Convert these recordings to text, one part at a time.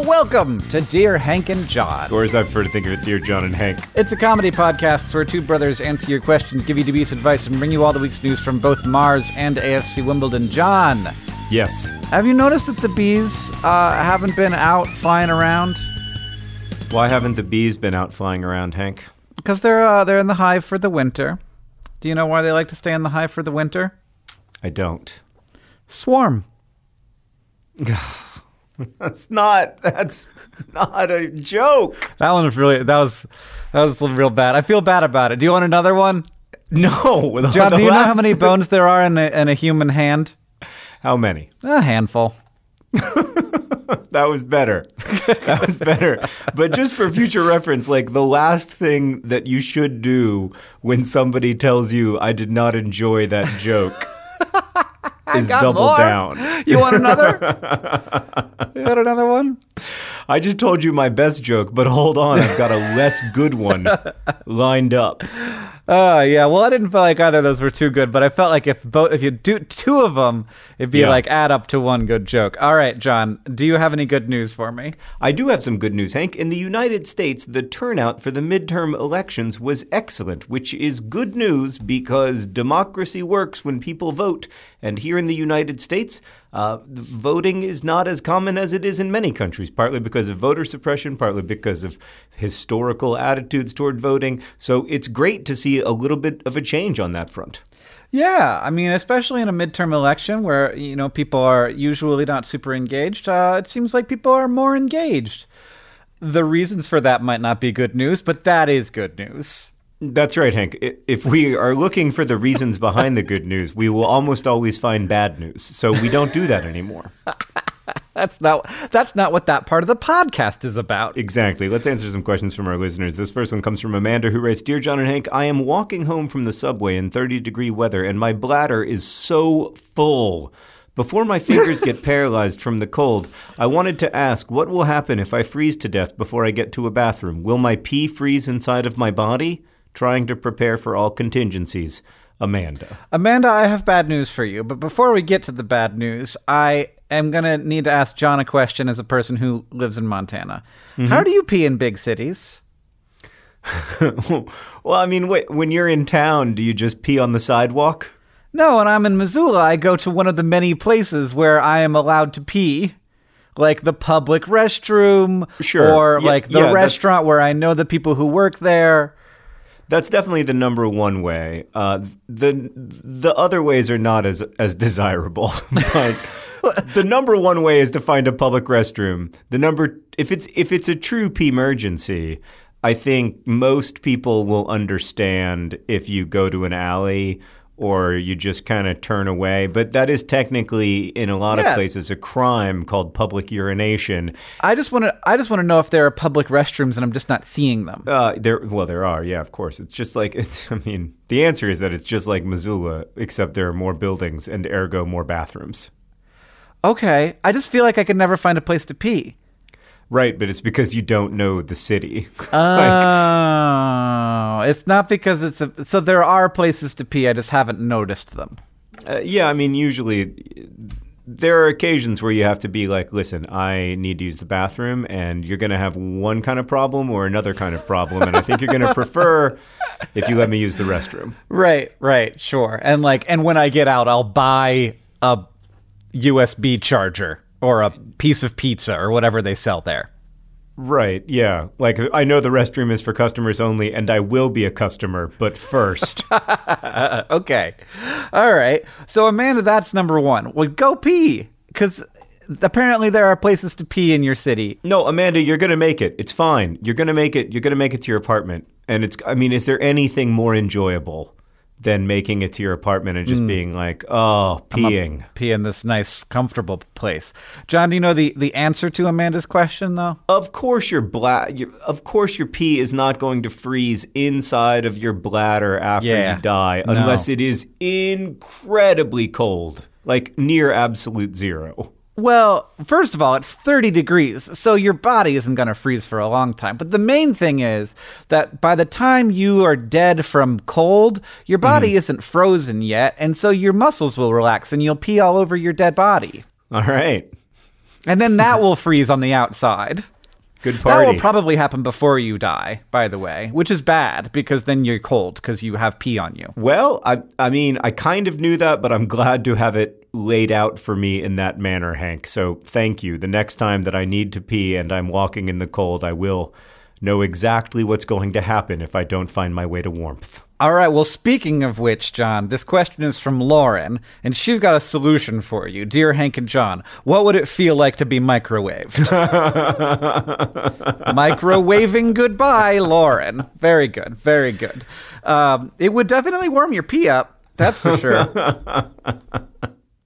And welcome to Dear Hank and John. Or as I prefer to think of it, Dear John and Hank. It's a comedy podcast where two brothers answer your questions, give you dubious advice, and bring you all the week's news from both Mars and AFC Wimbledon. John, Yes. have you noticed that the bees uh, haven't been out flying around? Why haven't the bees been out flying around, Hank? Because they're uh, they're in the hive for the winter. Do you know why they like to stay in the hive for the winter? I don't. Swarm. That's not. That's not a joke. That one was really that was that was real bad. I feel bad about it. Do you want another one? No. the- John, the do you know how many bones there are in a, in a human hand? How many? A handful. That was better. That was better. But just for future reference, like the last thing that you should do when somebody tells you, I did not enjoy that joke, is got double more. down. You want another? you want another one? I just told you my best joke, but hold on, I've got a less good one lined up. Oh yeah. Well, I didn't feel like either of those were too good, but I felt like if both, if you do two of them, it'd be Yeah. like add up to one good joke. All right, John. Do you have any good news for me? I do have some good news, Hank. In the United States, the turnout for the midterm elections was excellent, which is good news because democracy works when people vote. And here in the United States, uh, voting is not as common as it is in many countries, partly because of voter suppression, partly because of historical attitudes toward voting. So it's great to see a little bit of a change on that front. Yeah, I mean, especially in a midterm election where you know people are usually not super engaged, uh, it seems like people are more engaged. The reasons for that might not be good news, but that is good news. That's right, Hank. If we are looking for the reasons behind the good news, we will almost always find bad news. So we don't do that anymore. That's not that's not what that part of the podcast is about. Exactly. Let's answer some questions from our listeners. This first one comes from Amanda, who writes Dear John and Hank, I am walking home from the subway in 30 degree weather, and my bladder is so full. Before my fingers get paralyzed from the cold, I wanted to ask what will happen if I freeze to death before I get to a bathroom? Will my pee freeze inside of my body? Trying to prepare for all contingencies. Amanda. Amanda, I have bad news for you, but before we get to the bad news, I am going to need to ask John a question as a person who lives in Montana. Mm-hmm. How do you pee in big cities? well, I mean, wait, when you're in town, do you just pee on the sidewalk? No, when I'm in Missoula, I go to one of the many places where I am allowed to pee. Like the public restroom, Sure. or Yeah, like the yeah, that's- restaurant where I know the people who work there. That's definitely the number one way. Uh, the the other ways are not as as desirable, but the number one way is to find a public restroom. The number if it's if it's a true P emergency, I think most people will understand if you go to an alley or you just kind of turn away. But that is technically, in a lot Yeah. of places, a crime called public urination. I just want to. I just want to know if there are public restrooms and I'm just not seeing them. Uh, there, well, there are, yeah, of course. It's just like it's. I mean, the answer is that it's just like Missoula, except there are more buildings and ergo more bathrooms. Okay, I just feel like I could never find a place to pee. Right, but it's because you don't know the city. Oh, it's not because it's a. So there are places to pee. I just haven't noticed them. Uh, yeah, I mean, usually there are occasions where you have to be like, listen, I need to use the bathroom, and you're going to have one kind of problem or another kind of problem, and I think you're going to prefer if you let me use the restroom. Right, right, sure. And like, and when I get out, I'll buy a USB charger or a piece of pizza or whatever they sell there. Right, yeah. Like, I know the restroom is for customers only, and I will be a customer, but first. Okay, all right. So Amanda, that's number one. Well, go pee because apparently there are places to pee in your city. no, Amanda, you're going to make it. It's fine. You're going to make it. You're going to make it to your apartment. And it's, I mean, is there anything more enjoyable than making it to your apartment and just hmm. being like, oh, peeing? Pee in this nice, comfortable place. John, do you know the the answer to Amanda's question though? Of course, your bla- your, Of course, your pee is not going to freeze inside of your bladder after Yeah. you die, No. unless it is incredibly cold, like near absolute zero. Well, first of all, it's 30 degrees, so your body isn't going to freeze for a long time. But the main thing is that by the time you are dead from cold, your body mm-hmm. isn't frozen yet, and so your muscles will relax and you'll pee all over your dead body. All right, And then that will freeze on the outside. Good That will probably happen before you die, by the way, which is bad because then you're cold because you have pee on you. well, I I mean, I kind of knew that, but I'm glad to have it laid out for me in that manner, Hank. So thank you. The next time that I need to pee and I'm walking in the cold, I will know exactly what's going to happen if I don't find my way to warmth. All right. Well, speaking of which, John, this question is from Lauren, and she's got a solution for you. Dear Hank and John, what would it feel like to be microwaved? Microwaving goodbye, Lauren. Very good. Very good. Um, it would definitely warm your pee up. That's for sure.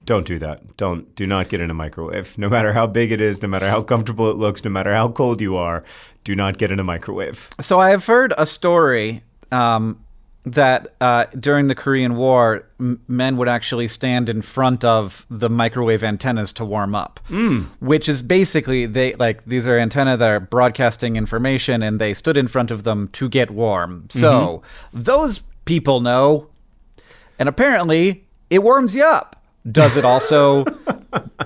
Don't do that. Don't do not get in a microwave. No matter how big it is, no matter how comfortable it looks, no matter how cold you are, do not get in a microwave. So I have heard a story um, that uh, during the Korean War, m- men would actually stand in front of the microwave antennas to warm up, mm. which is basically they like these are antenna that are broadcasting information, and they stood in front of them to get warm. So those people know, and apparently it warms you up. Does it also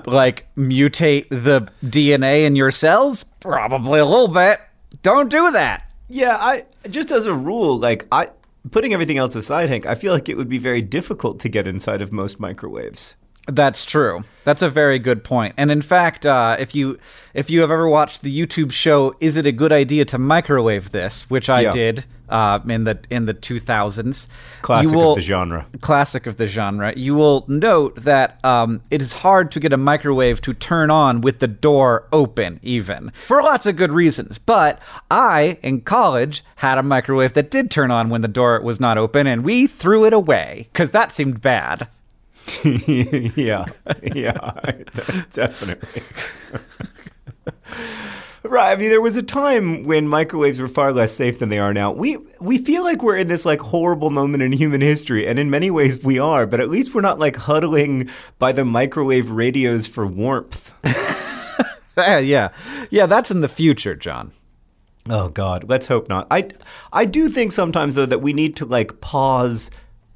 like mutate the DNA in your cells? Probably a little bit. Don't do that. Yeah, I just as a rule, like I putting everything else aside, Hank, I feel like it would be very difficult to get inside of most microwaves. That's true. That's a very good point. And in fact, uh, if you if you have ever watched the YouTube show "Is It a Good Idea to Microwave This," which I Yeah. did uh, in the in the 2000s, Classic will, of the genre. classic of the genre, you will note that um, it is hard to get a microwave to turn on with the door open, even for lots of good reasons. But I, in college, had a microwave that did turn on when the door was not open, and we threw it away because that seemed bad. yeah, yeah, definitely. right. I mean, there was a time when microwaves were far less safe than they are now. We we feel like we're in this like horrible moment in human history, and in many ways we are. But at least we're not like huddling by the microwave radios for warmth. Yeah, yeah. That's in the future, John. Oh God, let's hope not. I I do think sometimes though that we need to like pause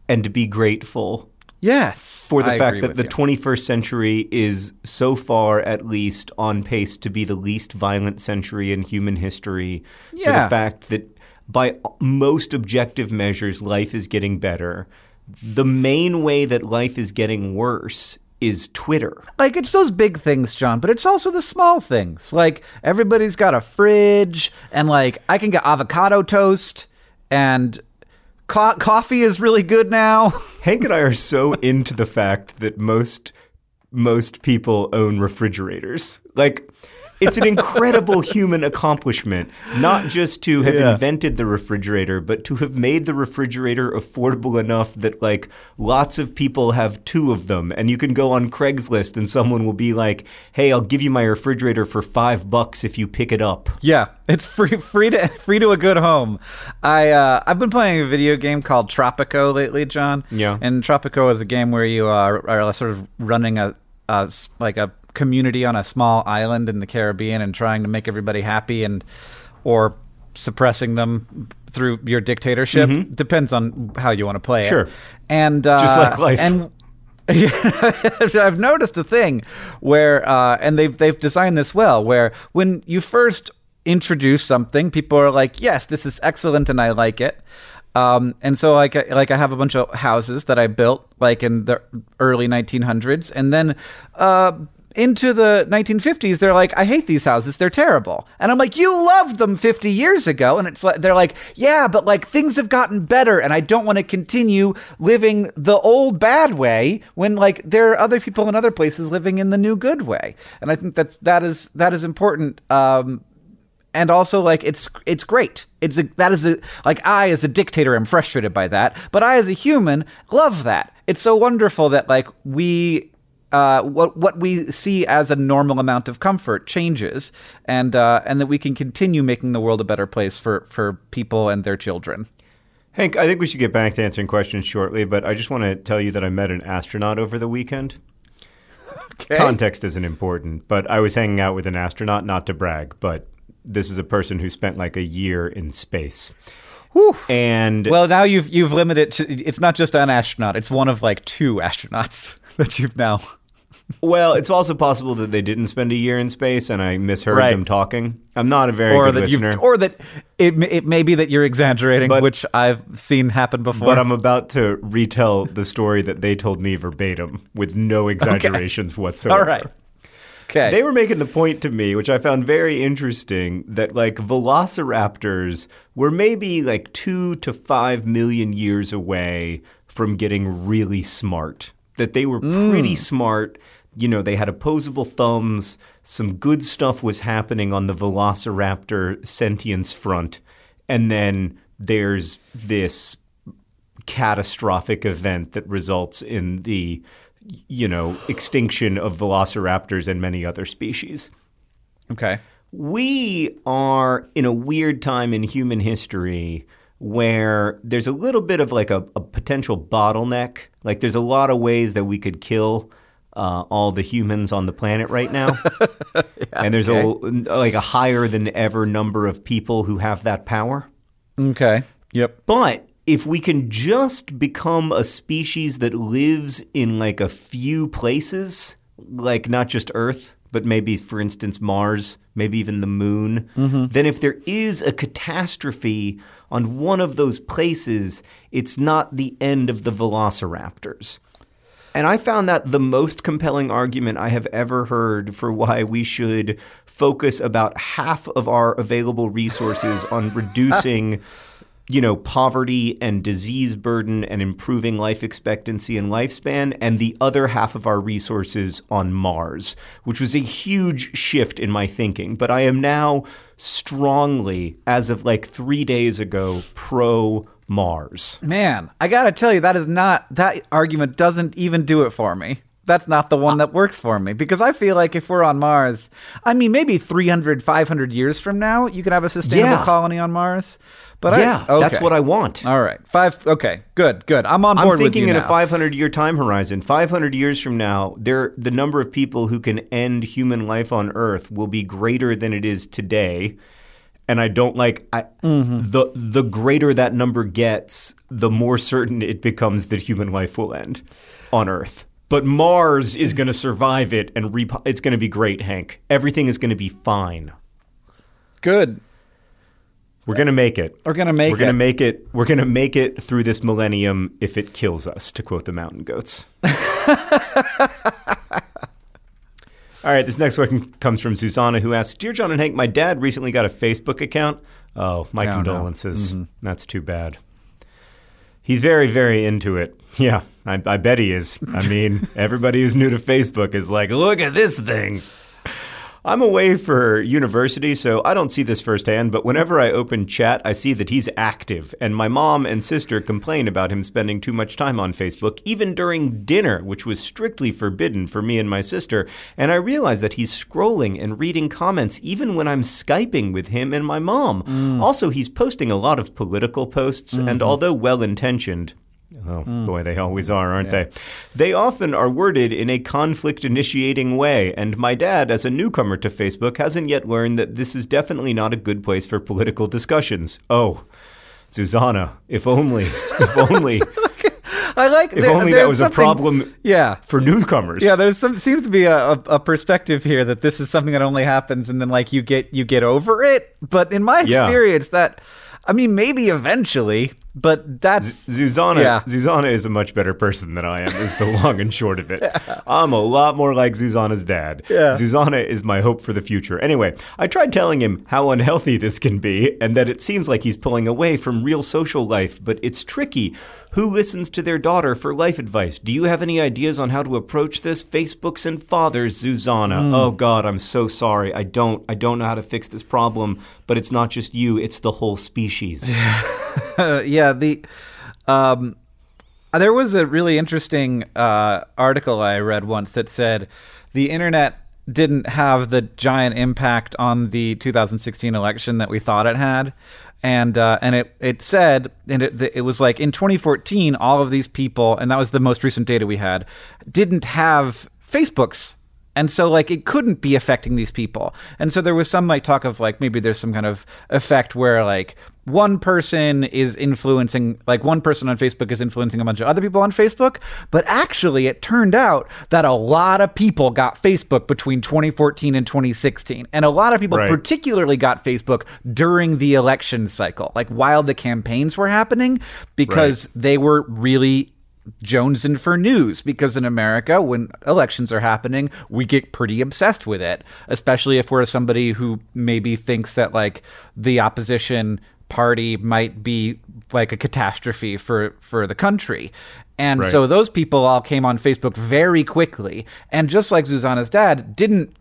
and be grateful Yes, for the I fact agree that the you. 21st century is so far at least on pace to be the least violent century in human history. For the fact that by most objective measures life is getting better. The main way that life is getting worse is Twitter. like it's those big things, John, but it's also the small things. Like everybody's got a fridge, and like I can get avocado toast, and co- coffee is really good now. Hank and I are so into the fact that most most people own refrigerators. Like it's an incredible human accomplishment, not just to have Yeah. invented the refrigerator, but to have made the refrigerator affordable enough that like lots of people have two of them, and you can go on Craigslist and someone will be like, "Hey, I'll give you my refrigerator for five bucks if you pick it up." Yeah, it's free free to free to a good home. I uh, I've been playing a video game called Tropico lately, John. Yeah. and Tropico is a game where you uh, are sort of running a, s- like a community on a small island in the Caribbean and trying to make everybody happy and or suppressing them through your dictatorship. Depends on how you want to play Mm-hmm. Sure. And uh, Just like life. And I've noticed a thing where, uh, and they've they've designed this well, where when you first introduce something, people are like, "Yes, this is excellent, and I like it." Um, and so, like, I- like I have a bunch of houses that I built like in the early 1900s, and then uh, into the 1950s, they're like, "I hate these houses; they're terrible." And I'm like, "You loved them 50 years ago," and it's like they're like, "Yeah, but like things have gotten better, and I don't want to continue living the old bad way when like there are other people in other places living in the new good way." And I think that's that is that is important. Um, and also like it's it's great. It's a, that is a like I as a dictator am frustrated by that, but I as a human love that. It's so wonderful that like we uh, what what we see as a normal amount of comfort changes, and uh, and that we can continue making the world a better place for for people and their children. Hank, I think we should get back to answering questions shortly, but I just want to tell you that I met an astronaut over the weekend. Okay. Context isn't important, but I was hanging out with an astronaut, not to brag, but this is a person who spent like a year in space. And Well, now you've you've limited to it's not just an astronaut; it's one of like two astronauts that you've now. Well, it's also possible that they didn't spend a year in space and I misheard Right. them talking. I'm not a very or good listener. or that it it may be that you're exaggerating, But- which I've seen happen before. but I'm about to retell the story that they told me verbatim with no exaggerations whatsoever. all right. Okay. They were making the point to me, which I found very interesting, that like velociraptors were maybe like two to five million years away from getting really smart. That they were mm. pretty smart. You know, they had opposable thumbs. Some good stuff was happening on the velociraptor sentience front. And then there's this catastrophic event that results in the you know extinction of velociraptors and many other species okay. we are in a weird time in human history where there's a little bit of like a, a potential bottleneck like there's a lot of ways that we could kill uh, all the humans on the planet right now and there's a like a higher than ever number of people who have that power Okay. Yep. but if we can just become a species that lives in like a few places, like not just Earth, but maybe, for instance, Mars, maybe even the moon, then if there is a catastrophe on one of those places, it's not the end of the velociraptors. And I found that the most compelling argument I have ever heard for why we should focus about half of our available resources on reducing, you know, poverty and disease burden and improving life expectancy and lifespan, and the other half of our resources on Mars, which was a huge shift in my thinking. But I am now strongly, as of like three days ago, pro Mars. Man, I gotta tell you, that is not that argument doesn't even do it for me. That's not the one that works for me because I feel like if we're on Mars, I mean, maybe 300, 500 years from now, you can have a sustainable Yeah. colony on Mars. But Yeah, I, that's what I want. All right, five. Okay, good, good. I'm on I'm board with thinking in now. a 500 year time horizon. 500 years from now, there the number of people who can end human life on Earth will be greater than it is today. And I don't like I, Mm-hmm. the the greater that number gets, the more certain it becomes that human life will end on Earth. But Mars is going to survive it, and repo- it's going to be great, Hank. Everything is going to be fine. Good. We're going to make it. We're gonna make We're going to it. make it. We're going to make it through this millennium if it kills us, to quote the Mountain Goats. All right, this next one comes from Susanna, who asks, "Dear John and Hank, my dad recently got a Facebook account. Oh, my no. condolences. Mm-hmm. That's too bad. He's very, very into it. Yeah, I, I bet he is. I mean, everybody who's new to Facebook is like, look at this thing." I'm away for university, so I don't see this firsthand, but whenever I open chat, I see that he's active. And my mom and sister complain about him spending too much time on Facebook, even during dinner, which was strictly forbidden for me and my sister. And I realize that he's scrolling and reading comments even when I'm Skyping with him and my mom. Mm. Also, he's posting a lot of political posts, and Mm-hmm. although well intentioned, Oh, mm. boy, they always are, aren't they? They often are worded in a conflict initiating way, and my dad, as a newcomer to Facebook, hasn't yet learned that this is definitely not a good place for political discussions. Oh, Susanna, if only, if only, I like. if only that was a problem Yeah. for newcomers. Yeah, there's some seems to be a, a, a perspective here that this is something that only happens and then like you get you get over it. But in my Yeah. experience, that I mean maybe eventually, but that's Zuzana. Yeah. Susanna is a much better person than I am. Is the long and short of it. I'm a lot more like Zuzana's dad. Yeah. Susanna is my hope for the future. Anyway, I tried telling him how unhealthy this can be, and that it seems like he's pulling away from real social life. But it's tricky. Who listens to their daughter for life advice? Do you have any ideas on how to approach this? Facebooks and fathers, Zuzana. Hmm. Oh God, I'm so sorry. I don't. I don't know how to fix this problem. But it's not just you. It's the whole species. Yeah, the um, there was a really interesting uh, article I read once that said the internet didn't have the giant impact on the 2016 election that we thought it had. And uh, and it, it said and it, it was like in 2014 all of these people and that was the most recent data we had didn't have Facebooks and so like it couldn't be affecting these people. And so there was some like talk of like maybe there's some kind of effect where like one person is influencing like one person on facebook is influencing a bunch of other people on facebook. But actually it turned out that a lot of people got facebook between 2014 and 2016 and a lot of people Right. particularly got facebook during the election cycle like while the campaigns were happening because they were really jonesing for news because in America, when elections are happening, we get pretty obsessed with it, especially if we're somebody who maybe thinks that like the opposition party might be like a catastrophe for for the country. And Right. so those people all came on Facebook very quickly and just like Zuzana's dad didn't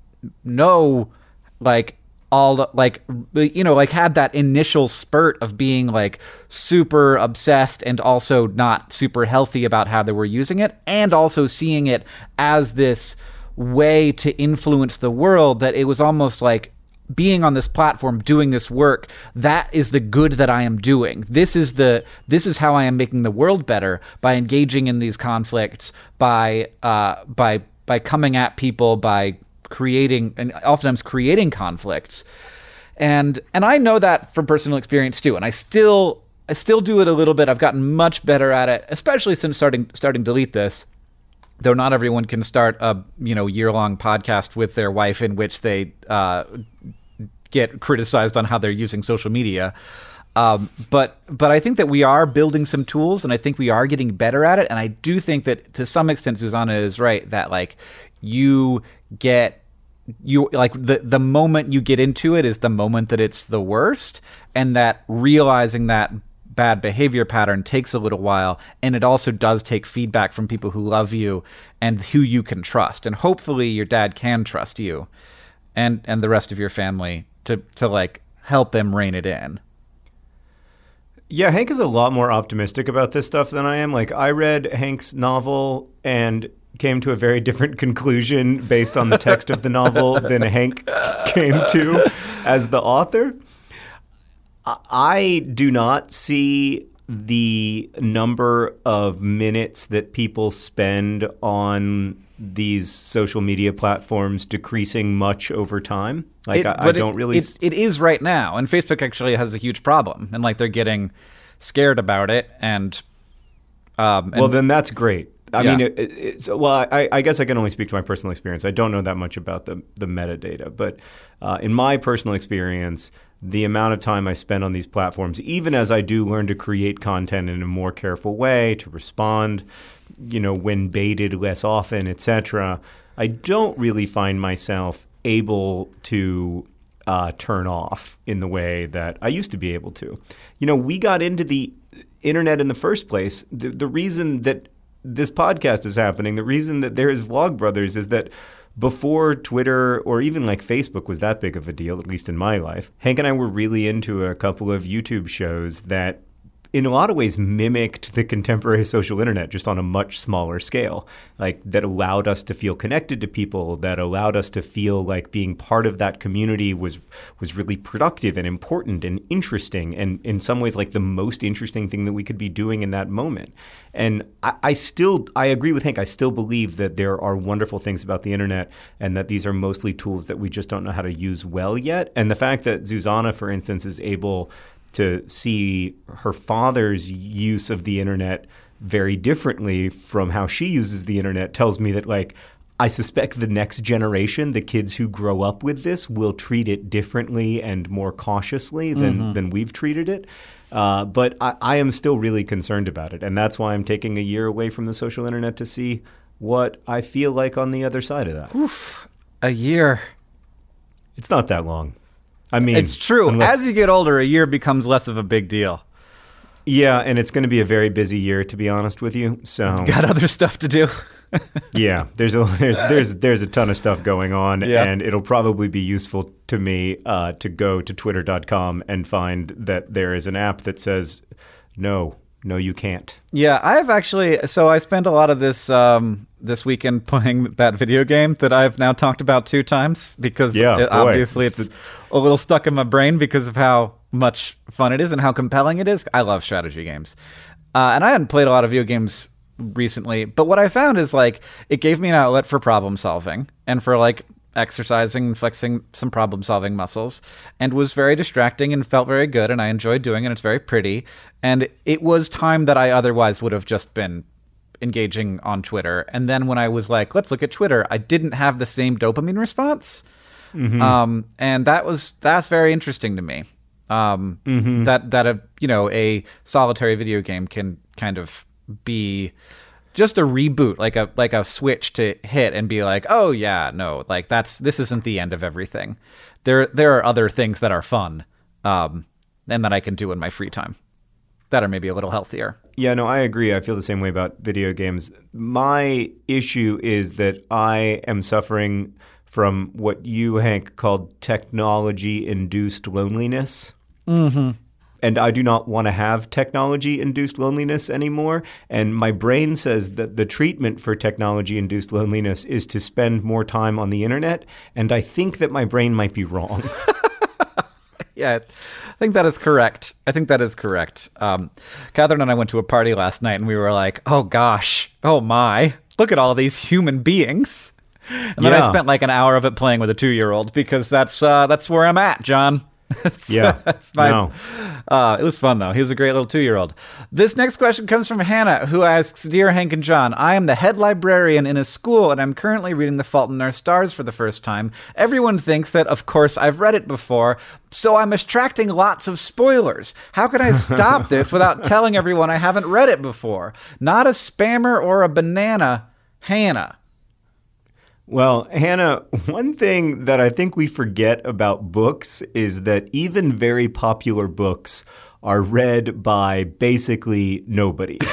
know like all like you know like had that initial spurt of being like super obsessed and also not super healthy about how they were using it and also seeing it as this way to influence the world that it was almost like being on this platform doing this work that is the good that i am doing. This is the this is how i am making the world better by engaging in these conflicts by uh by by coming at people by creating and oftentimes creating conflicts and and i know that from personal experience too and i still i still do it a little bit i've gotten much better at it especially since starting starting delete this though not everyone can start a you know year long podcast with their wife in which they uh, get criticized on how they're using social media. Um, but but I think that we are building some tools, and I think we are getting better at it. And I do think that to some extent, Susanna is right that like you get you like the the moment you get into it is the moment that it's the worst, and that realizing that bad behavior pattern takes a little while and it also does take feedback from people who love you and who you can trust and hopefully your dad can trust you and and the rest of your family to to like help him rein it in Yeah, Hank is a lot more optimistic about this stuff than I am. Like, I read Hank's novel and came to a very different conclusion based on the text of the novel than Hank came to as the author. I- do not see the number of minutes that people spend on these social media platforms decreasing much over time. Like, It- I, I don't really. It, it is right now, and Facebook actually has a huge problem, and like they're getting scared about it, and um, and Well, then that's great. I Yeah. mean, it, it, it's, well, I, I guess I can only speak to my personal experience. I don't know that much about the, the metadata, but uh, in my personal experience, the amount of time I spend on these platforms, even as I do learn to create content in a more careful way, to respond, you know, when baited less often, etc., I don't really find myself able to uh, turn off in the way that I used to be able to. You know, we got into the internet in the first place. The, the reason that this podcast is happening, the reason that there is Vlogbrothers is that before Twitter or even like Facebook was that big of a deal, at least in my life, Hank and I were really into a couple of YouTube shows that in a lot of ways mimicked the contemporary social internet just on a much smaller scale like that allowed us to feel connected to people that allowed us to feel like being part of that community was was really productive and important and interesting and in some ways like the most interesting thing that we could be doing in that moment. And I, I still I agree with Hank. I still believe that there are wonderful things about the internet and that these are mostly tools that we just don't know how to use well yet. And the fact that Zuzana for instance is able to see her father's use of the internet very differently from how she uses the internet tells me that like I suspect the next generation, the kids who grow up with this, will treat it differently and more cautiously than, mm-hmm. than we've treated it. Uh, but I, I am still really concerned about it. And that's why I'm taking a year away from the social internet to see what I feel like on the other side of that. Oof, a year. It's not that long. I mean, it's true. Unless, As you get older, a year becomes less of a big deal. Yeah, and it's going to be a very busy year, to be honest with you. So got other stuff to do. yeah, there's a there's there's there's a ton of stuff going on, yeah. and it'll probably be useful to me uh, to go to twitter.com and find that there is an app that says no, no, you can't. Yeah, I've actually. So I spent a lot of this um, this weekend playing that video game that I've now talked about two times because yeah, it, obviously it's, it's the... a little stuck in my brain because of how much fun it is and how compelling it is. I love strategy games, uh, and I hadn't played a lot of video games recently, but what I found is like it gave me an outlet for problem solving and for like exercising and flexing some problem solving muscles and was very distracting and felt very good and I enjoyed doing it. It's very pretty. And it was time that I otherwise would have just been engaging on Twitter. And then when I was like, let's look at Twitter, I didn't have the same dopamine response. Mm-hmm. Um, and that was that's very interesting to me. Um, mm-hmm. That that a you know a solitary video game can kind of be just a reboot, like a like a switch to hit and be like, oh yeah, no, like that's this isn't the end of everything. There there are other things that are fun, um, and that I can do in my free time, that are maybe a little healthier. Yeah, no, I agree. I feel the same way about video games. My issue is that I am suffering from what you, Hank, called technology induced loneliness. Mm-hmm and I do not want to have technology induced loneliness anymore. And my brain says that the treatment for technology induced loneliness is to spend more time on the internet. And I think that my brain might be wrong. yeah, I think that is correct. I think that is correct. Um, Katherine and I went to a party last night and we were like, oh gosh, oh my, look at all these human beings. And then yeah. I spent like an hour of it playing with a two year old because that's uh, that's where I'm at, John. Yeah, that's my. No. Uh, it was fun though. He was a great little two-year-old. This next question comes from Hannah, who asks, "Dear Hank and John, I am the head librarian in a school, and I'm currently reading *The Fault in Our Stars* for the first time. Everyone thinks that, of course, I've read it before, so I'm extracting lots of spoilers. How can I stop this without telling everyone I haven't read it before? Not a spammer or a banana, Hannah." Well, Hannah, one thing that I think we forget about books is that even very popular books are read by basically nobody.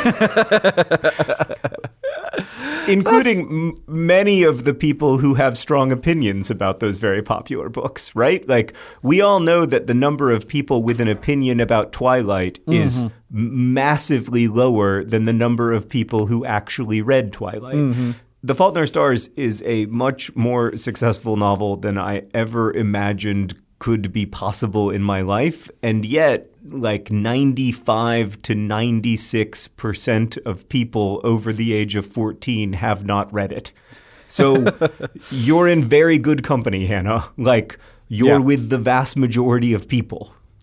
Including m- many of the people who have strong opinions about those very popular books, right? Like, we all know that the number of people with an opinion about Twilight mm-hmm. is massively lower than the number of people who actually read Twilight. Mm-hmm. The Fault in Our Stars is a much more successful novel than I ever imagined could be possible in my life. And yet, like 95 to 96% of people over the age of 14 have not read it. So you're in very good company, Hannah. Like, you're yeah. with the vast majority of people.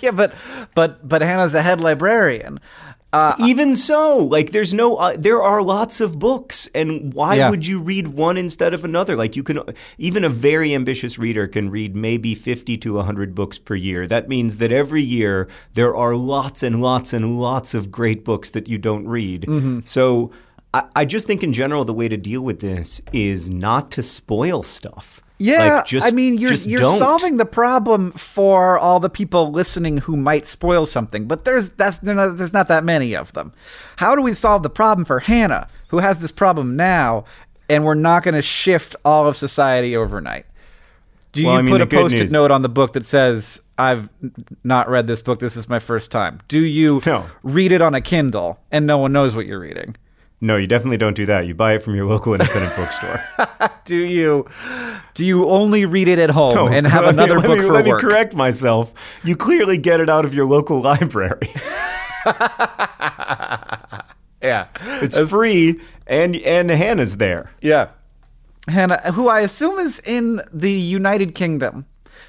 yeah, but but but Hannah's the head librarian. Uh, Even so, like there's no, uh, there are lots of books, and why yeah. would you read one instead of another? Like you can, even a very ambitious reader can read maybe 50 to 100 books per year. That means that every year there are lots and lots and lots of great books that you don't read. Mm-hmm. So I, I just think in general the way to deal with this is not to spoil stuff. Yeah, like, just, I mean, you're you're don't. solving the problem for all the people listening who might spoil something, but there's that's not, there's not that many of them. How do we solve the problem for Hannah, who has this problem now? and we're not going to shift all of society overnight. Do Well, you I mean, put a post-it news- note on the book that says, "I've not read this book. This is my first time"? Do you No. read it on a Kindle and no one knows what you're reading? No, you definitely don't do that. You buy it from your local independent bookstore. Do you do you only read it at home No, and have let me- another book me, for let work? me correct myself. You clearly get it out of your local library. Yeah, It's uh, free, and and Hannah's there. yeah. Hannah, who I assume is in the United Kingdom,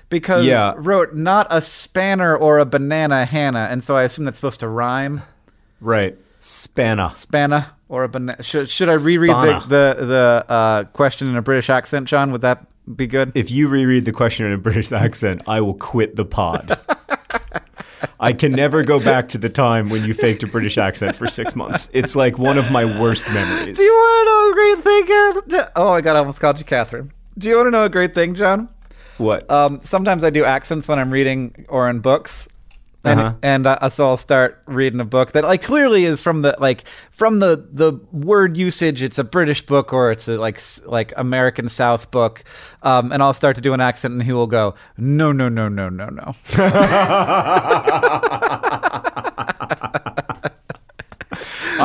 because Yeah. wrote not a spanner or a banana, Hannah, and so I assume that's supposed to rhyme. Right, Spanna. Spanna or a banana. Should, should I reread the the, the uh, question in a British accent, John? Would that be good? If you reread the question in a British accent, I will quit the pod. I can never go back to the time when you faked a British accent for six months. It's like one of my worst memories. Do you want to know a great thing? Oh my god, I almost called you Katherine. Do you want to know a great thing, John? What? Um, sometimes I do accents when I'm reading or in books. And, Uh-huh. and uh, so I'll start reading a book that like clearly is from the like from the the word usage it's a British book or it's a like like American South book um, and I'll start to do an accent and he will go no no no no no no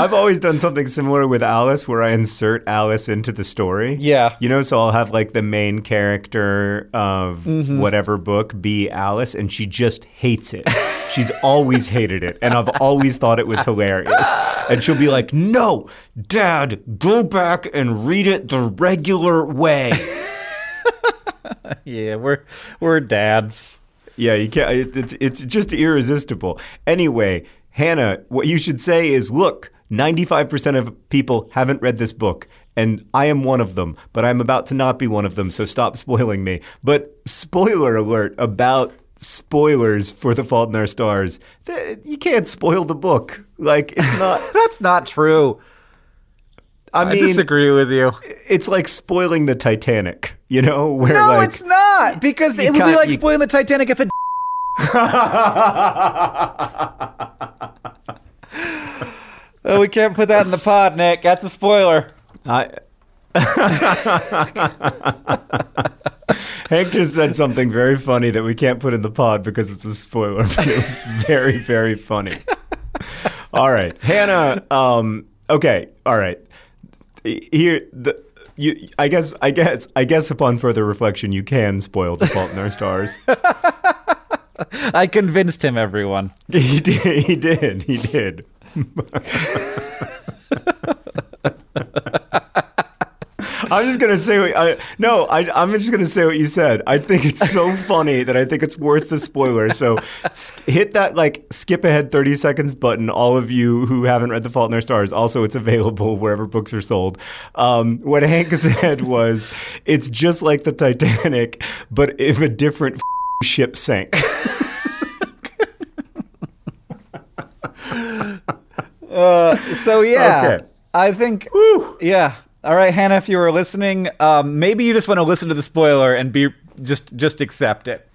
I've always done something similar with Alice where I insert Alice into the story. Yeah. You know, so I'll have like the main character of Mm-hmm. whatever book be Alice, and she just hates it. She's always hated it, and I've always thought it was hilarious. And she'll be like, No, Dad, go back and read it the regular way. yeah we're we're dads Yeah, you can't. It, it's it's just irresistible. Anyway, Hannah, what you should say is, look, ninety five percent of people haven't read this book, and I am one of them. But I'm about to not be one of them, so stop spoiling me. But spoiler alert about spoilers for The Fault in Our Stars. You can't spoil the book. Like it's not. that's not true I I mean, disagree with you it's like spoiling the Titanic. You know, where no like it's not because it would be like you- spoiling the Titanic if it Oh, we can't put that in the pod, Nick. That's a spoiler. I. Hank just said something very funny that we can't put in the pod because it's a spoiler, but it was very, very funny. All right, Hannah. Um, okay, all right. Here, the you. I guess. I guess. I guess. Upon further reflection, you can spoil *The Fault in Our Stars*. I convinced him, everyone. he did. He did. He did. I'm just gonna say what I no. I, I'm just gonna say what you said. I think it's so funny that I think it's worth the spoiler. So hit that like skip ahead 30 seconds button. All of you who haven't read *The Fault in Our Stars*. Also, it's available wherever books are sold. Um, what Hank said was, it's just like the Titanic, but if a different f- ship sank. So yeah, Okay. I think. Whew. Yeah. All right, Hannah. If you were listening, um, maybe you just want to listen to the spoiler and be just just accept it.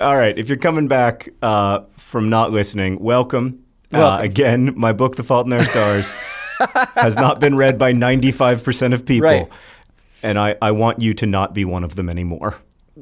All right, if you're coming back uh, from not listening, welcome. Uh, again, my book, The Fault in Our Stars, has not been read by 95% of people. Right. And I, I want you to not be one of them anymore.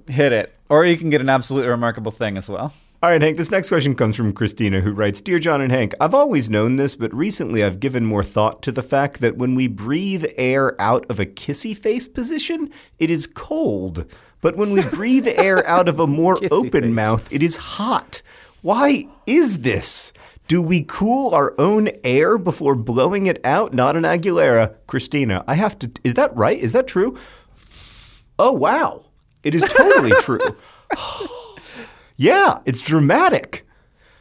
Hit it, or you can get an absolutely remarkable thing as well. All right, Hank, this next question comes from Christina, who writes Dear John and Hank, I've always known this, but recently I've given more thought to the fact that when we breathe air out of a kissy face position, it is cold. But when we breathe air out of a more Kissy open face. mouth, it is hot. Why is this? Do we cool our own air before blowing it out? Not an Aguilera. Christina, I have to. Is that right? Is that true? Oh, wow. It is totally true. Yeah, it's dramatic.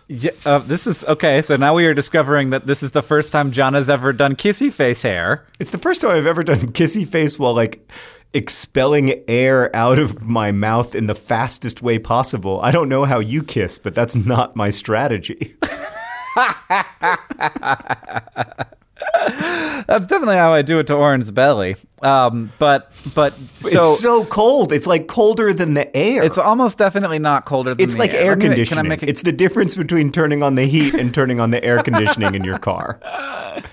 Yeah, uh, this is okay. So now we are discovering that this is the first time John has ever done kissy face hair. It's the first time I've ever done kissy face while like expelling air out of my mouth in the fastest way possible. I don't know how you kiss, but that's not my strategy. That's definitely how I do it to Orin's belly. Um, but but so it's so cold. It's like colder than the air. it's almost definitely not colder than It's the like air. air Let me make- conditioning. Can I make a, It's the difference between turning on the heat and turning on the air conditioning in your car.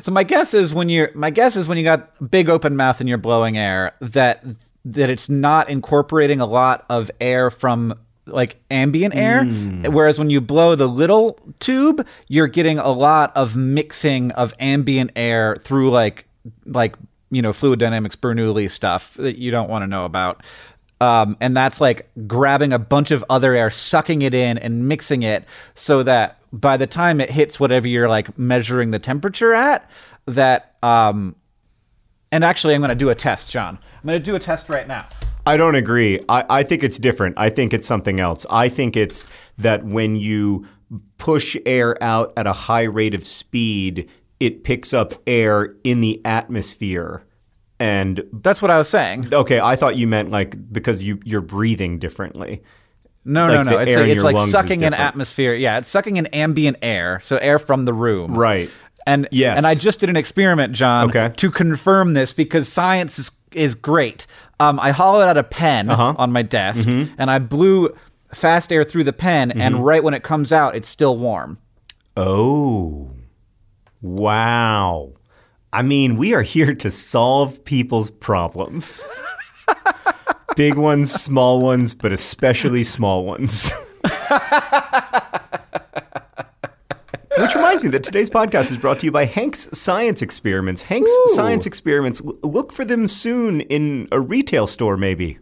So my guess is when you're my guess is when you got big open mouth and you're blowing air that that it's not incorporating a lot of air from like ambient air whereas when you blow the little tube you're getting a lot of mixing of ambient air through like like you know fluid dynamics bernoulli stuff that you don't want to know about. Um, and that's like grabbing a bunch of other air sucking it in and mixing it so that by the time it hits whatever you're like measuring the temperature at that um and actually i'm going to do a test john. I'm going to do a test right now I don't agree. I, I think it's different. I think it's something else. I think it's that when you push air out at a high rate of speed, it picks up air in the atmosphere. And that's what i was saying okay, I thought you meant like because you you're breathing differently. No, Like no, no. It's, in it's like sucking an atmosphere. Yeah, it's sucking an ambient air, so air from the room. Right. And Yes. and I just did an experiment, John, Okay. to confirm this because science is is great. Um, I hollowed out a pen Uh-huh. on my desk Mm-hmm. and I blew fast air through the pen, and right when it comes out, it's still warm. Oh. Wow. I mean, we are here to solve people's problems. Big ones, small ones, but especially small ones. Which reminds me that today's podcast is brought to you by Hank's Science Experiments. Hank's Science Experiments, look for them soon in a retail store, maybe.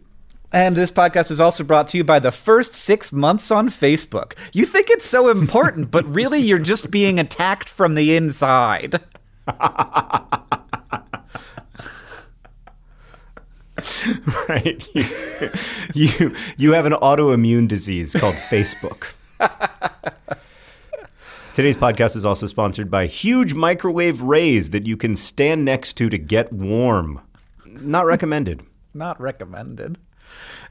And this podcast is also brought to you by the first six months on Facebook. You think it's so important, but really you're just being attacked from the inside. Right? You, you, you have an autoimmune disease called Facebook. Today's podcast is also sponsored by huge microwave rays that you can stand next to to get warm. Not recommended. Not recommended.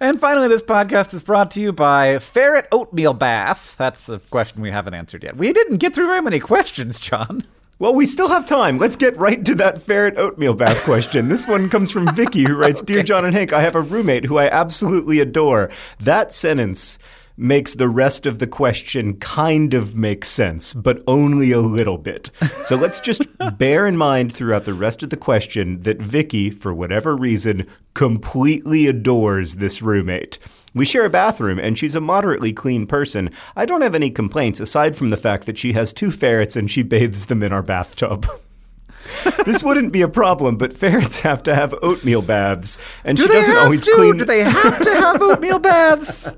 And finally, this podcast is brought to you by Ferret Oatmeal Bath. That's a question we haven't answered yet. We didn't get through very many questions, John. Well, we still have time. Let's get right to that ferret oatmeal bath question. This one comes from Vicky, who writes Dear John and Hank, I have a roommate who I absolutely adore. That sentence makes the rest of the question kind of make sense, but only a little bit. So let's just bear in mind throughout the rest of the question that Vicky, for whatever reason, completely adores this roommate. We share a bathroom, and she's a moderately clean person. I don't have any complaints aside from the fact that she has two ferrets and she bathes them in our bathtub. this wouldn't be a problem, but ferrets have to have oatmeal baths, and Do she doesn't always to? clean. Do they have to have oatmeal baths?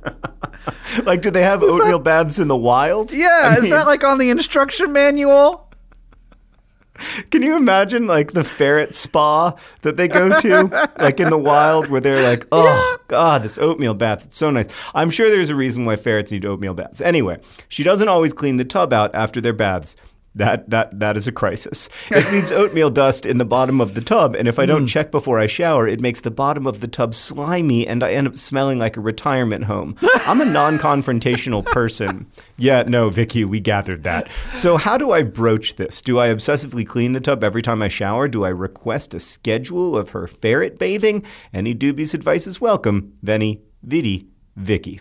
like, do they have oatmeal baths in the wild? Yeah, I is mean, that like on the instruction manual? Can you imagine like the ferret spa that they go to, like in the wild, where they're like, "Oh God, this oatmeal bath, it's so nice." I'm sure there's a reason why ferrets need oatmeal baths. Anyway, she doesn't always clean the tub out after their baths. That that that is a crisis. It leaves oatmeal dust in the bottom of the tub, and if I don't hmm. check before I shower, it makes the bottom of the tub slimy, and I end up smelling like a retirement home. I'm a non-confrontational person. Yeah, no, Vicky, we gathered that. So how do I broach this? Do I obsessively clean the tub every time I shower? Do I request a schedule of her ferret bathing? Any dubious advice is welcome. Venny, Vidi, Vicky.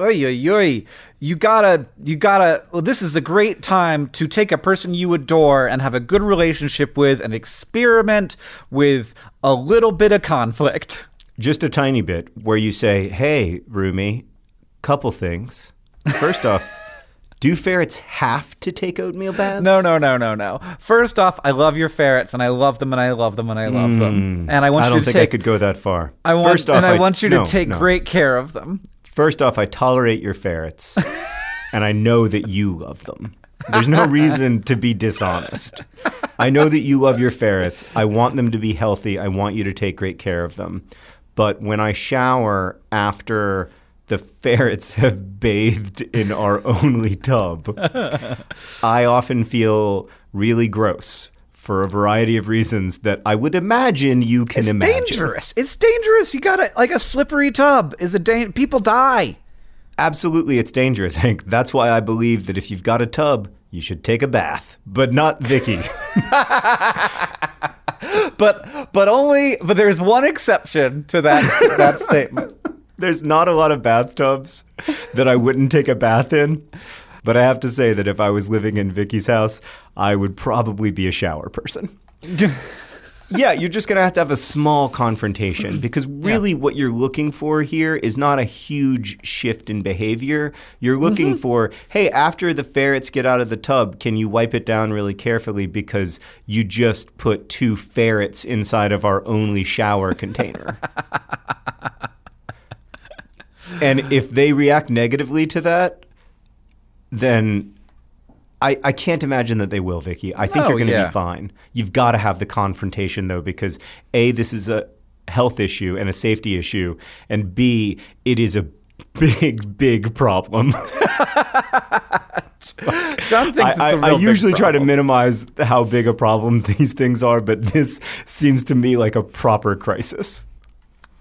Oy, oy, oy. You gotta, you gotta. Well, this is a great time to take a person you adore and have a good relationship with and experiment with a little bit of conflict. Just a tiny bit where you say, hey, roomie, couple things. First off, do ferrets have to take oatmeal baths? No, no, no, no, no. First off, I love your ferrets, and I love them, and I love them, and I love them, hmm. and I want to. I you don't to think take. I could go that far. I want, First off, and I, want you to take no. great care of them. First off, I tolerate your ferrets, and I know that you love them. There's no reason to be dishonest. I know that you love your ferrets. I want them to be healthy. I want you to take great care of them. But when I shower after the ferrets have bathed in our only tub, I often feel really gross for a variety of reasons that I would imagine you can It's imagine. It's dangerous. It's dangerous. You gotta like a slippery tub is a dan- people die. Absolutely, it's dangerous, Hank. That's why I believe that if you've got a tub, you should take a bath, but not Vicky. But but only but there's one exception to that that statement. There's not a lot of bathtubs that I wouldn't take a bath in, But I have to say that if I was living in Vicky's house, I would probably be a shower person. yeah, you're just going to have to have a small confrontation because really what you're looking for here is not a huge shift in behavior. You're looking mm-hmm. for, hey, after the ferrets get out of the tub, can you wipe it down really carefully because you just put two ferrets inside of our only shower container? and if they react negatively to that, then I, I can't imagine that they will, Vicky. I think No, you're going to yeah. be fine. You've got to have the confrontation, though, because A, this is a health issue and a safety issue, and B, it is a big, big problem. John thinks I, it's I, a real I big usually try to minimize how big a problem these things are, but this seems to me like a proper crisis.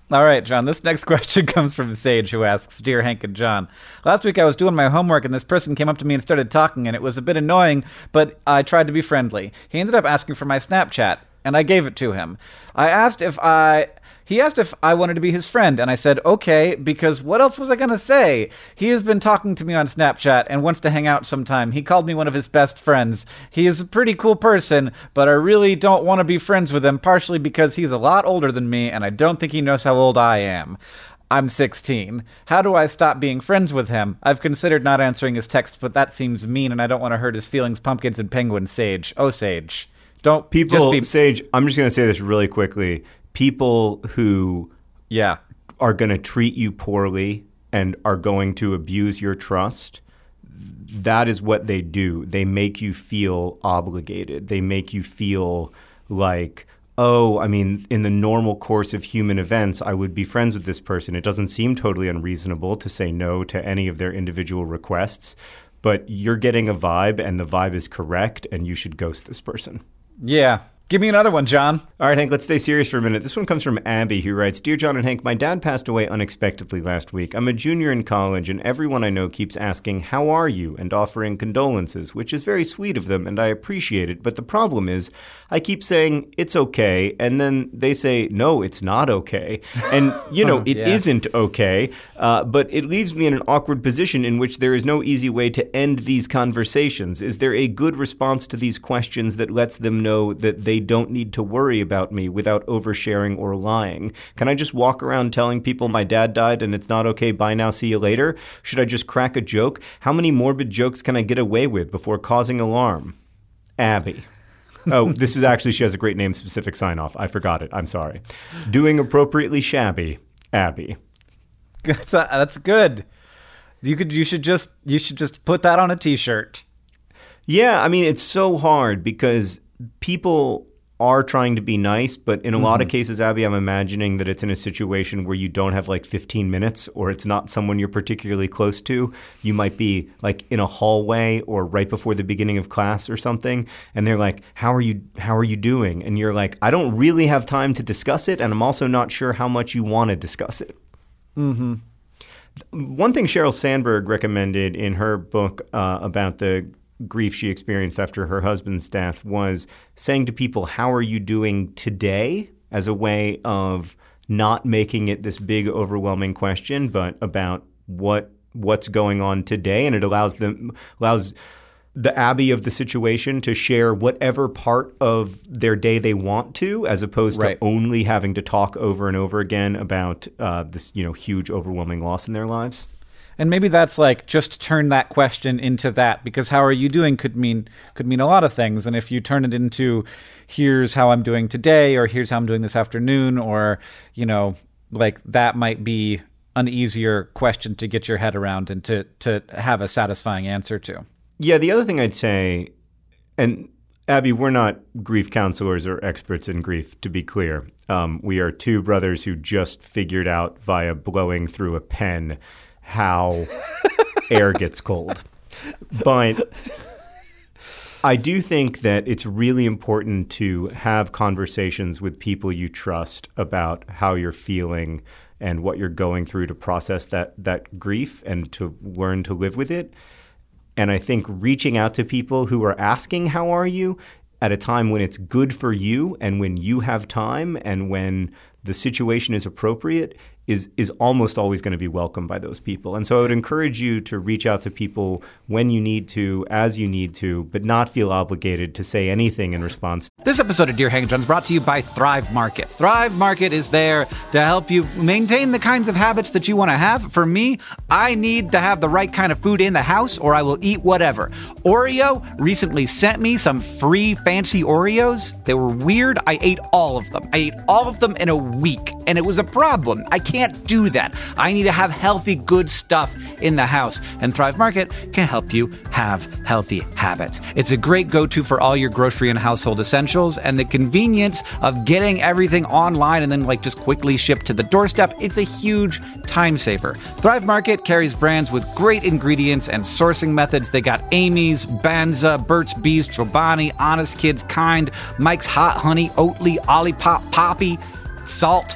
All right, John. This next question comes from Sage, who asks, "Dear Hank and John, last week I was doing my homework, and this person came up to me and started talking, and it was a bit annoying, but I tried to be friendly. He ended up asking for my Snapchat, and I gave it to him. I asked if I." He asked if I wanted to be his friend, and I said, okay, because what else was I going to say? He has been talking to me on Snapchat and wants to hang out sometime. He called me one of his best friends. He is a pretty cool person, but I really don't want to be friends with him, partially because he's a lot older than me, and I don't think he knows how old I am. I'm 16. How do I stop being friends with him? I've considered not answering his text, but that seems mean, and I don't want to hurt his feelings. Pumpkins and penguins, Sage. Oh, Sage. Don't People, be. Sage, I'm just going to say this really quickly. People who Yeah. are going to treat you poorly and are going to abuse your trust, that is what they do. They make you feel obligated. They make you feel like, oh, I mean, in the normal course of human events, I would be friends with this person. It doesn't seem totally unreasonable to say no to any of their individual requests, but you're getting a vibe and the vibe is correct and you should ghost this person. Yeah. Give me another one, John. All right, Hank, let's stay serious for a minute. This one comes from Abby, who writes Dear John and Hank, my dad passed away unexpectedly last week. I'm a junior in college, and everyone I know keeps asking, How are you? and offering condolences, which is very sweet of them, and I appreciate it. But the problem is, I keep saying, It's okay, and then they say, No, it's not okay. And, you know, it Yeah. not okay, uh, but it leaves me in an awkward position in which there is no easy way to end these conversations. Is there a good response to these questions that lets them know that they don't need to worry about me without oversharing or lying? Can I just walk around telling people my dad died and it's not okay, bye now, see you later? Should I just crack a joke? How many morbid jokes can I get away with before causing alarm? Abby. Oh, this is actually, she has a great name specific sign off. I forgot it. I'm sorry. Doing appropriately shabby. Abby. That's, uh, that's good. You could. You should just. You should just put that on a T-shirt. Yeah, I mean, it's so hard because people are trying to be nice, but in a lot of cases, Abby, I'm imagining that it's in a situation where you don't have like 15 minutes or it's not someone you're particularly close to. You might be like in a hallway or right before the beginning of class or something, and they're like, "How are you how are you doing?" And you're like, "I don't really have time to discuss it, and I'm also not sure how much you want to discuss it." One thing Sheryl Sandberg recommended in her book uh, about the grief she experienced after her husband's death was saying to people, How are you doing today? as a way of not making it this big, overwhelming question, but about what what's going on today. And it allows them allows the Abbey of the situation to share whatever part of their day they want to, as opposed Right. to only having to talk over and over again about uh, this, you know, huge, overwhelming loss in their lives. And maybe that's like just turn that question into that because how are you doing could mean could mean a lot of things. And if you turn it into here's how I'm doing today or here's how I'm doing this afternoon or you know like that might be an easier question to get your head around and to to have a satisfying answer to. Yeah, the other thing I'd say, and Abby, we're not grief counselors or experts in grief, to be clear. Um, we are two brothers who just figured out via blowing through a pen how air gets cold. But I do think that it's really important to have conversations with people you trust about how you're feeling and what you're going through to process that that grief and to learn to live with it. And I think reaching out to people who are asking, How are you? at a time when it's good for you and when you have time and when the situation is appropriate is is almost always going to be welcomed by those people. And so I would encourage you to reach out to people when you need to, as you need to, but not feel obligated to say anything in response. This episode of Dear Hank John is brought to you by Thrive Market. Thrive Market is there to help you maintain the kinds of habits that you want to have. For me, I need to have the right kind of food in the house or I will eat whatever. Oreo recently sent me some free fancy Oreos. They were weird. I ate all of them. I ate all of them in a week and it was a problem. I can't can't do that. I need to have healthy, good stuff in the house. And Thrive Market can help you have healthy habits. It's a great go to for all your grocery and household essentials. And the convenience of getting everything online and then, like, just quickly shipped to the doorstep, it's a huge time saver. Thrive Market carries brands with great ingredients and sourcing methods. They got Amy's, Banza, Burt's Bees, Chobani, Honest Kids, Kind, Mike's Hot Honey, Oatly, Olipop, Poppi, Saalt.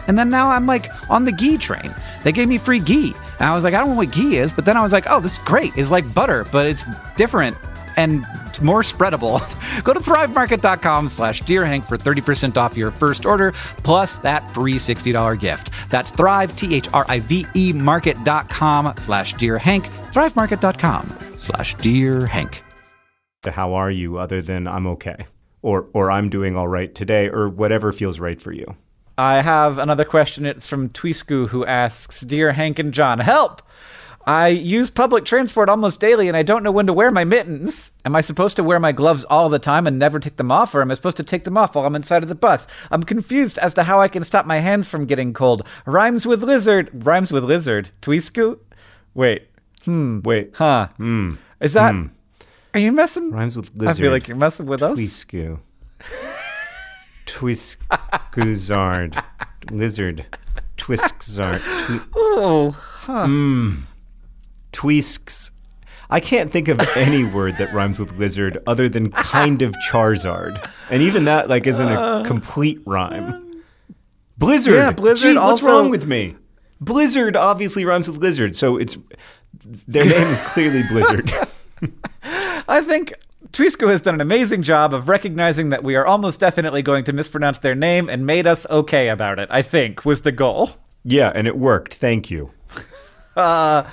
And then now I'm like on the ghee train. They gave me free ghee. And I was like, I don't know what ghee is. But then I was like, oh, this is great. It's like butter, but it's different and more spreadable. Go to thrivemarket.com slash dearhank for 30% off your first order, plus that free $60 gift. That's thrive, T-H-R-I-V-E market.com slash dearhank, thrivemarket.com slash dearhank. How are you other than I'm okay? Or, or I'm doing all right today, or whatever feels right for you. I have another question. It's from Twisku, who asks Dear Hank and John, help! I use public transport almost daily and I don't know when to wear my mittens. Am I supposed to wear my gloves all the time and never take them off, or am I supposed to take them off while I'm inside of the bus? I'm confused as to how I can stop my hands from getting cold. Rhymes with lizard. Rhymes with lizard. Twisku? Wait. Hmm. Wait. Huh. Hmm. Is that. Hmm. Are you messing? Rhymes with lizard. I feel like you're messing with us. Twisku. Twiskuzard. Lizard. Twiskzard. Twi- Oh, huh. mm. Twisks. I can't think of any word that rhymes with lizard other than kind of Charizard. And even that like isn't a complete rhyme. Blizzard. Yeah, Blizzard Gee, what's also- wrong with me? Blizzard obviously rhymes with lizard, so it's their name is clearly Blizzard. I think Twisco has done an amazing job of recognizing that we are almost definitely going to mispronounce their name and made us okay about it, I think, was the goal. yeah, and it worked. Thank you. Uh,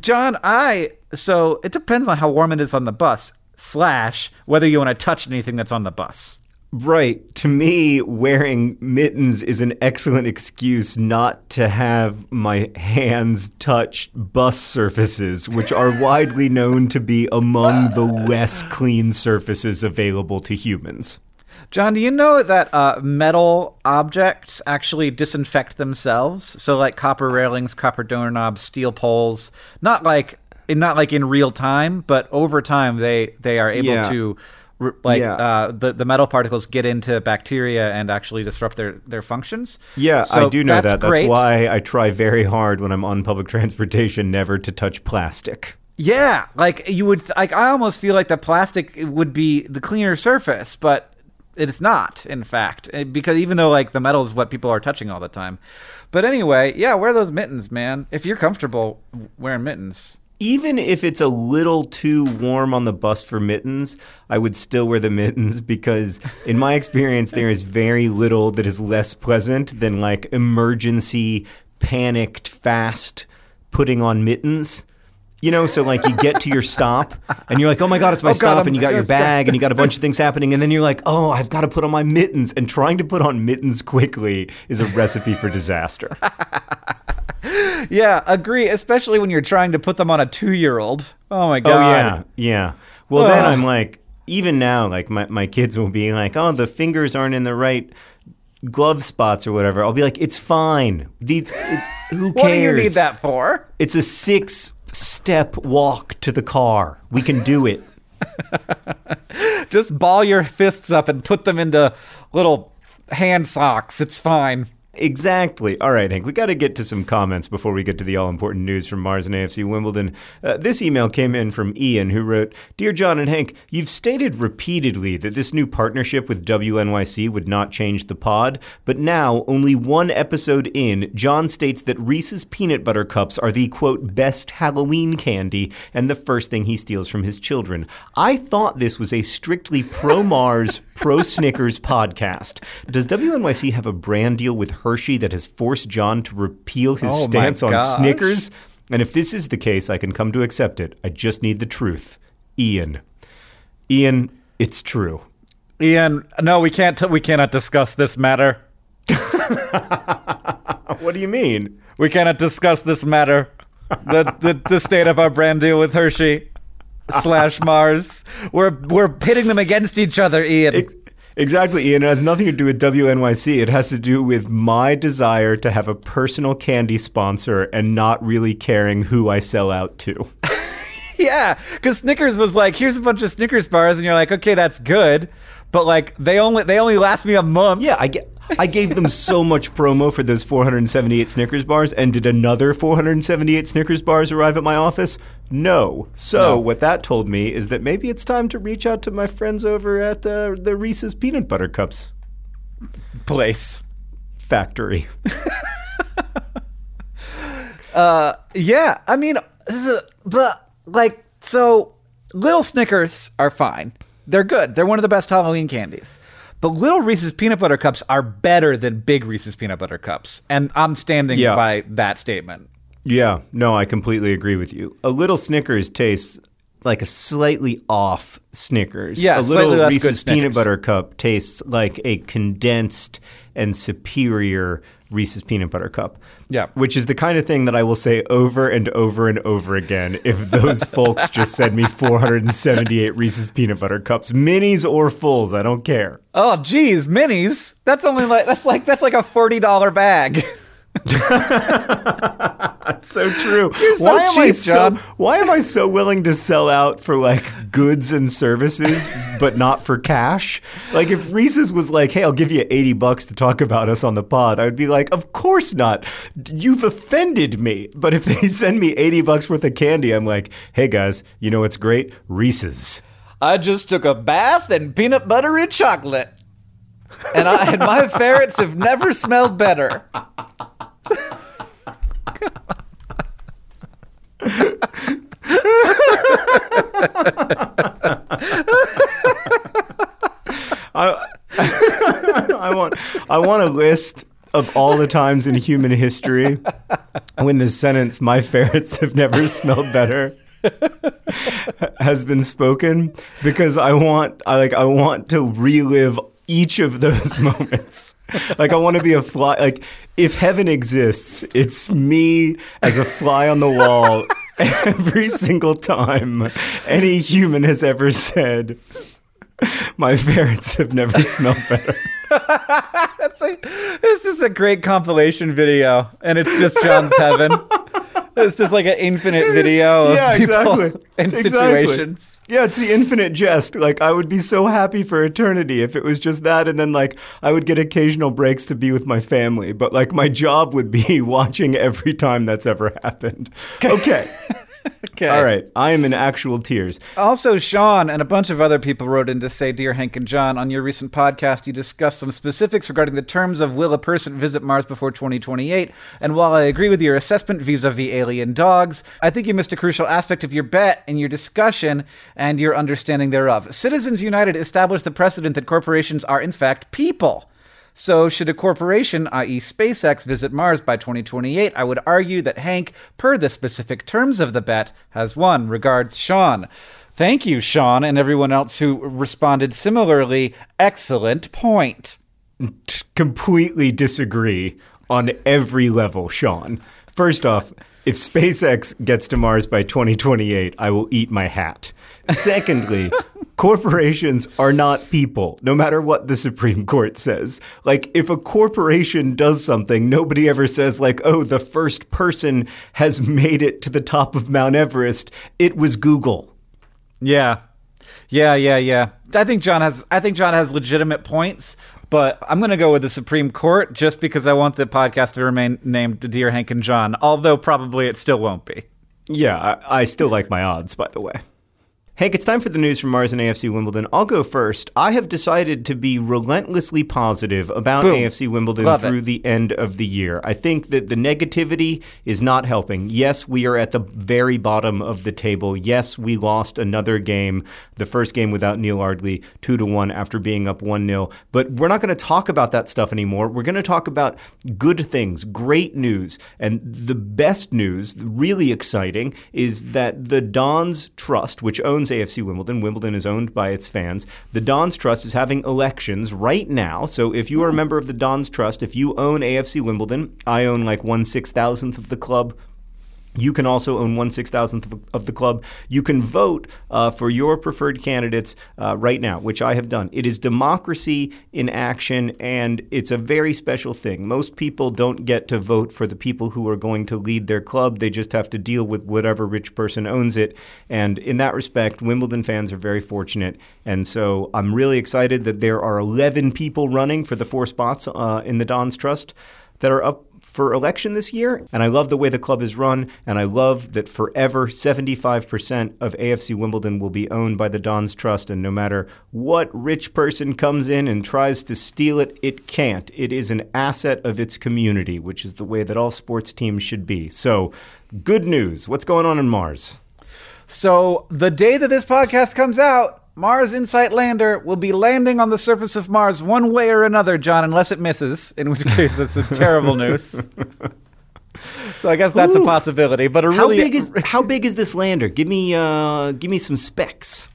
John, I. So it depends on how warm it is on the bus, slash, whether you want to touch anything that's on the bus. Right. To me, wearing mittens is an excellent excuse not to have my hands touch bus surfaces, which are widely known to be among the less clean surfaces available to humans. John, do you know that uh, metal objects actually disinfect themselves? So, like copper railings, copper doorknobs, steel poles, not like not like in real time, but over time they they are able Yeah. to like Yeah. uh, the the metal particles get into bacteria and actually disrupt their their functions. Yeah, So I do know that's that. Great. That's why I try very hard when I'm on public transportation never to touch plastic. Yeah, like you would like I almost feel like the plastic would be the cleaner surface, but it's not in fact eh, because even though like the metal is what people are touching all the time. But anyway, yeah, wear those mittens, man. If you're comfortable wearing mittens. Even if it's a little too warm on the bus for mittens, I would still wear the mittens because, in my experience, there is very little that is less pleasant than like emergency, panicked, fast putting on mittens. You know, so like you get to your stop and you're like, oh my God, it's my Oh, stop. I'm- and you got your bag and you got a bunch of things happening. And then you're like, oh, I've got to put on my mittens. And trying to put on mittens quickly is a recipe for disaster. Yeah, agree, especially when you're trying to put them on a 2-year-old. Oh my god. Oh yeah, yeah. Well, then I'm like, even now, like my my kids will be like, oh, the fingers aren't in the right glove spots or whatever. I'll be like, it's fine. The it, who cares? What do you need that for? It's a six step walk to the car. We can do it. Just ball your fists up and put them into little hand socks. It's fine. Exactly. All right, Hank, we got to get to some comments before we get to the all important news from Mars and AFC Wimbledon. Uh, this email came in from Ian, who wrote Dear John and Hank, you've stated repeatedly that this new partnership with WNYC would not change the pod, but now, only one episode in, John states that Reese's peanut butter cups are the quote, best Halloween candy and the first thing he steals from his children. I thought this was a strictly pro Mars, pro Snickers podcast. Does WNYC have a brand deal with Hershey that has forced John to repeal his Oh stance on. Snickers? And if this is the case, I can come to accept it. I just need the truth. Ian. Ian, it's true. Ian, no, we can't. T- we cannot discuss this matter. What do you mean? We cannot discuss this matter. The the, the state of our brand deal with Hershey slash Mars. We're we're pitting them against each other, Ian. Ex- Exactly, Ian. It has nothing to do with WNYC. It has to do with my desire to have a personal candy sponsor and not really caring who I sell out to. yeah, because Snickers was like, here's a bunch of Snickers bars, and you're like, okay, that's good, but like they only they only last me a month. Yeah, I get. I gave them so much promo for those 478 Snickers bars, and did another 478 Snickers bars arrive at my office? No. So No. what that told me is that maybe it's time to reach out to my friends over at uh, the Reese's Peanut Butter Cups place. factory. uh, Yeah, I mean, but like, so little Snickers are fine. They're good. They're one of the best Halloween candies. But little Reese's peanut butter cups are better than big Reese's peanut butter cups, and I'm standing Yeah. by that statement. Yeah, no, I completely agree with you. A little Snickers tastes like a slightly off Snickers. Yeah, a little Reese's peanut butter cup tastes like a condensed and superior Reese's peanut butter cup. Yeah. which is the kind of thing that I will say over and over and over again if those folks just send me 478 Reese's peanut butter cups, minis or fulls, I don't care. Oh, geez, minis. That's only like that's like that's like a forty dollar bag. so true. so why am I so why am I so willing to sell out for like goods and services but not for cash? Like if Reese's was like, "Hey, I'll give you 80 bucks to talk about us on the pod." I would be like, "Of course not. You've offended me." But if they send me 80 bucks worth of candy, I'm like, "Hey guys, you know what's great? Reese's." I just took a bath in peanut butter and chocolate, and I and my ferrets have never smelled better. I want I want a list of all the times in human history when the sentence "My ferrets have never smelled better" has been spoken because I want I like I want to relive each of those moments. Like I want to be a fly like if heaven exists, it's me as a fly on the wall every single time any human has ever said my parents have never smelled better. Like, this is a great compilation video, and it's just John's heaven. It's just like an infinite video of Yeah, people exactly. and Exactly. situations. Yeah, it's the infinite jest. Like I would be so happy for eternity if it was just that and then like I would get occasional breaks to be with my family, but like my job would be watching every time that's ever happened. Okay. Okay. All right. I am in actual tears. Also, Sean and a bunch of other people wrote in to say, Dear Hank and John, on your recent podcast, you discussed some specifics regarding the terms of will a person visit Mars before 2028. And while I agree with your assessment vis a vis alien dogs, I think you missed a crucial aspect of your bet in your discussion and your understanding thereof. Citizens United established the precedent that corporations are, in fact, people. So, should a corporation, i.e., SpaceX, visit Mars by 2028, I would argue that Hank, per the specific terms of the bet, has won. Regards, Sean. Thank you, Sean, and everyone else who responded similarly. Excellent point. Completely disagree on every level, Sean. First off, if SpaceX gets to Mars by 2028, I will eat my hat. Secondly, corporations are not people, no matter what the Supreme Court says. Like, if a corporation does something, nobody ever says, like, oh, the first person has made it to the top of Mount Everest. It was Google. Yeah. Yeah, yeah, yeah. I think John has I think John has legitimate points, but I'm going to go with the Supreme Court just because I want the podcast to remain named Dear Hank and John, although probably it still won't be. Yeah, I, I still like my odds, by the way. Hank, it's time for the news from Mars and AFC Wimbledon. I'll go first. I have decided to be relentlessly positive about Boom. AFC Wimbledon Love through it. the end of the year. I think that the negativity is not helping. Yes, we are at the very bottom of the table. Yes, we lost another game, the first game without Neil Ardley, 2 to 1 after being up 1 0. But we're not going to talk about that stuff anymore. We're going to talk about good things, great news. And the best news, really exciting, is that the Dons Trust, which owns AFC Wimbledon, Wimbledon is owned by its fans. The Dons Trust is having elections right now. So if you are a hmm. member of the Dons Trust, if you own AFC Wimbledon, I own like one six thousandth of the club. You can also own one six thousandth of- the club. You can vote uh, for your preferred candidates uh, right now, which I have done. It is democracy in action, and it's a very special thing. Most people don't get to vote for the people who are going to lead their club. They just have to deal with whatever rich person owns it. And in that respect, Wimbledon fans are very fortunate. And so I'm really excited that there are 11 people running for the four spots uh, in the Dons Trust that are up for election this year. And I love the way the club is run. And I love that forever 75% of AFC Wimbledon will be owned by the Dons Trust. And no matter what rich person comes in and tries to steal it, it can't. It is an asset of its community, which is the way that all sports teams should be. So, good news. What's going on in Mars? So the day that this podcast comes out, Mars Insight Lander will be landing on the surface of Mars one way or another, John, unless it misses, in which case that's a terrible news. So I guess that's a possibility, but a How really big is how big is this lander? Give me uh give me some specs.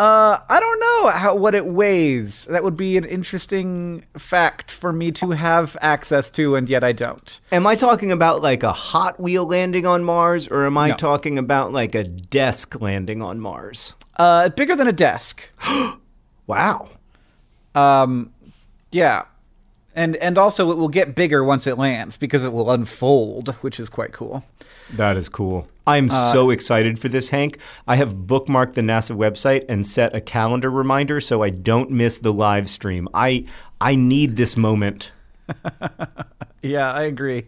Uh I don't know how what it weighs. That would be an interesting fact for me to have access to and yet I don't. Am I talking about like a Hot Wheel landing on Mars, or am I No. talking about like a desk landing on Mars? Uh bigger than a desk. Wow. Um, yeah, and and also it will get bigger once it lands because it will unfold, which is quite cool. That is cool. I'm Uh, so excited for this, Hank. I have bookmarked the NASA website and set a calendar reminder so I don't miss the live stream. I I need this moment. Yeah, I agree.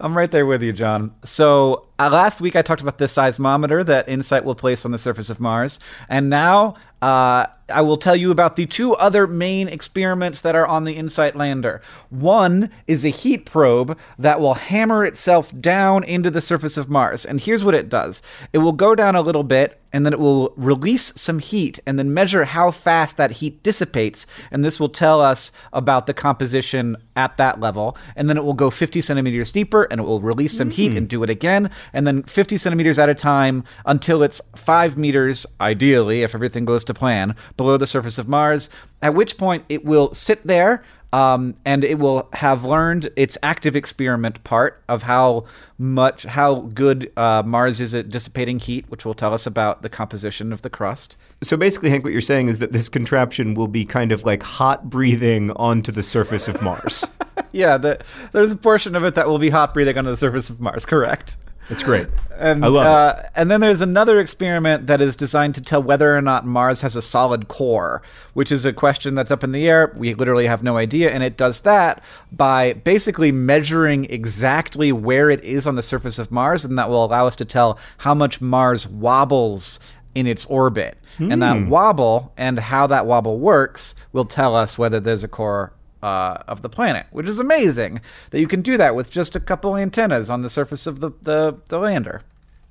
I'm right there with you, John. So uh, last week I talked about the seismometer that InSight will place on the surface of Mars, and now uh, I will tell you about the two other main experiments that are on the InSight lander. One is a heat probe that will hammer itself down into the surface of Mars, and here's what it does: it will go down a little bit, and then it will release some heat, and then measure how fast that heat dissipates, and this will tell us about the composition at that level, and then it will go 50 centimeters deeper and it will release some heat and mm. do it again, and then 50 centimeters at a time until it's five meters, ideally, if everything goes to plan, below the surface of Mars, at which point it will sit there. Um, and it will have learned its active experiment part of how much, how good uh, Mars is at dissipating heat, which will tell us about the composition of the crust. So basically, Hank, what you're saying is that this contraption will be kind of like hot breathing onto the surface of Mars. Yeah, the, there's a portion of it that will be hot breathing onto the surface of Mars. Correct. It's great. And I love uh, And then there's another experiment that is designed to tell whether or not Mars has a solid core, which is a question that's up in the air. We literally have no idea, and it does that by basically measuring exactly where it is on the surface of Mars, and that will allow us to tell how much Mars wobbles in its orbit. And that wobble and how that wobble works will tell us whether there's a core uh, of the planet, which is amazing that you can do that with just a couple antennas on the surface of the, the, the lander.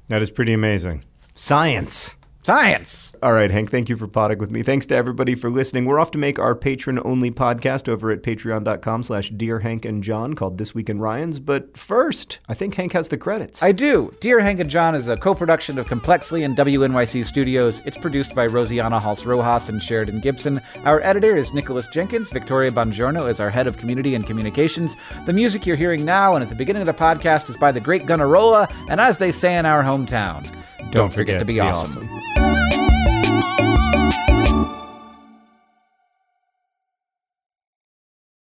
That is pretty amazing. Science. Science! All right, Hank, thank you for potting with me. Thanks to everybody for listening. We're off to make our patron-only podcast over at patreon.com slash Dear Hank and John called This Week in Ryan's. But first, I think Hank has the credits. I do. Dear Hank and John is a co production of Complexly and WNYC Studios. It's produced by Rosianna Halse Rojas and Sheridan Gibson. Our editor is Nicholas Jenkins. Victoria Bongiorno is our head of community and communications. The music you're hearing now and at the beginning of the podcast is by the great Gunnarolla, and as they say in our hometown, don't, forget, to be, awesome. awesome. Bye.